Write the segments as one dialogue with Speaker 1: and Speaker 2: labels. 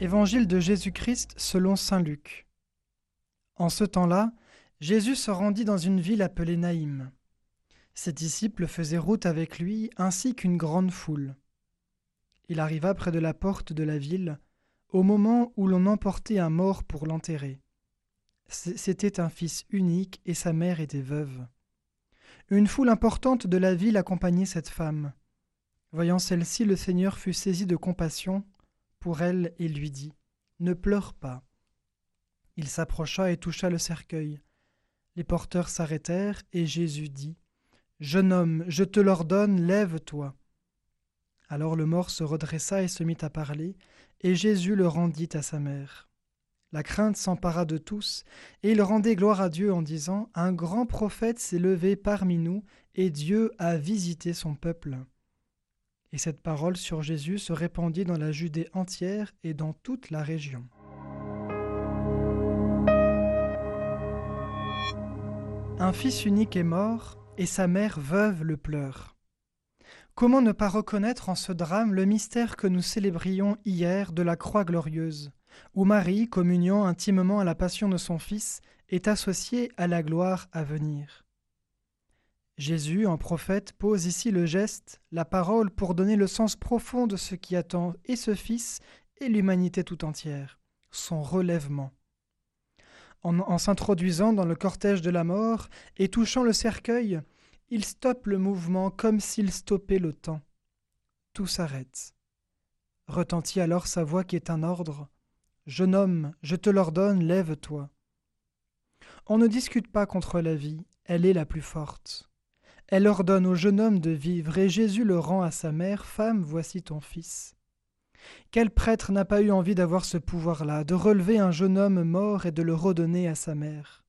Speaker 1: Évangile de Jésus-Christ selon Saint Luc. En ce temps-là, Jésus se rendit dans une ville appelée Naïm. Ses disciples faisaient route avec lui ainsi qu'une grande foule. Il arriva près de la porte de la ville au moment où l'on emportait un mort pour l'enterrer. C'était un fils unique et sa mère était veuve. Une foule importante de la ville accompagnait cette femme. Voyant celle-ci, le Seigneur fut saisi de compassion pour elle et lui dit Ne pleure pas. Il s'approcha et toucha le cercueil. Les porteurs s'arrêtèrent et Jésus dit Jeune homme, je te l'ordonne, lève-toi. Alors le mort se redressa et se mit à parler, et Jésus le rendit à sa mère. La crainte s'empara de tous, et il rendait gloire à Dieu en disant Un grand prophète s'est levé parmi nous, et Dieu a visité son peuple. Et cette parole sur Jésus se répandit dans la Judée entière et dans toute la région. Un fils unique est mort, et sa mère veuve le pleure. Comment ne pas reconnaître en ce drame le mystère que nous célébrions hier de la croix glorieuse, où Marie, communiant intimement à la passion de son Fils, est associée à la gloire à venir? Jésus, en prophète, pose ici le geste, la parole pour donner le sens profond de ce qui attend et ce Fils et l'humanité tout entière, son relèvement. En, en s'introduisant dans le cortège de la mort et touchant le cercueil, il stoppe le mouvement comme s'il stoppait le temps. Tout s'arrête. Retentit alors sa voix qui est un ordre. Jeune homme, je te l'ordonne, lève-toi. On ne discute pas contre la vie, elle est la plus forte. Elle ordonne au jeune homme de vivre, et Jésus le rend à sa mère, Femme, voici ton fils. Quel prêtre n'a pas eu envie d'avoir ce pouvoir-là, de relever un jeune homme mort et de le redonner à sa mère?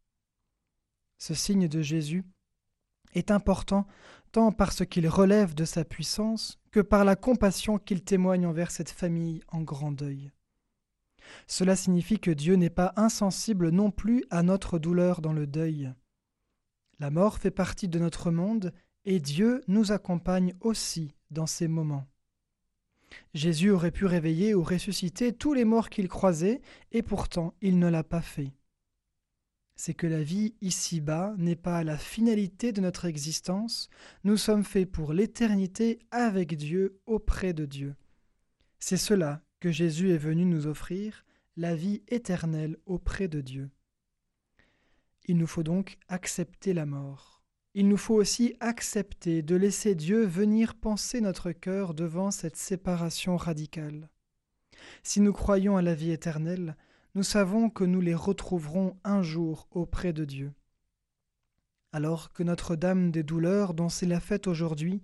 Speaker 1: Ce signe de Jésus est important tant parce qu'il relève de sa puissance que par la compassion qu'il témoigne envers cette famille en grand deuil. Cela signifie que Dieu n'est pas insensible non plus à notre douleur dans le deuil. La mort fait partie de notre monde et Dieu nous accompagne aussi dans ces moments. Jésus aurait pu réveiller ou ressusciter tous les morts qu'il croisait, et pourtant il ne l'a pas fait. C'est que la vie ici-bas n'est pas la finalité de notre existence, nous sommes faits pour l'éternité avec Dieu, auprès de Dieu. C'est cela que Jésus est venu nous offrir, la vie éternelle auprès de Dieu. Il nous faut donc accepter la mort. Il nous faut aussi accepter de laisser Dieu venir penser notre cœur devant cette séparation radicale. Si nous croyons à la vie éternelle, nous savons que nous les retrouverons un jour auprès de Dieu. Alors que Notre-Dame des douleurs, dont c'est la fête aujourd'hui,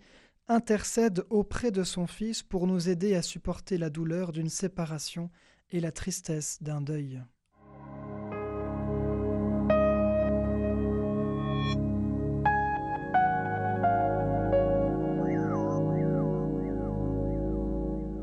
Speaker 1: intercède auprès de son Fils pour nous aider à supporter la douleur d'une séparation et la tristesse d'un deuil.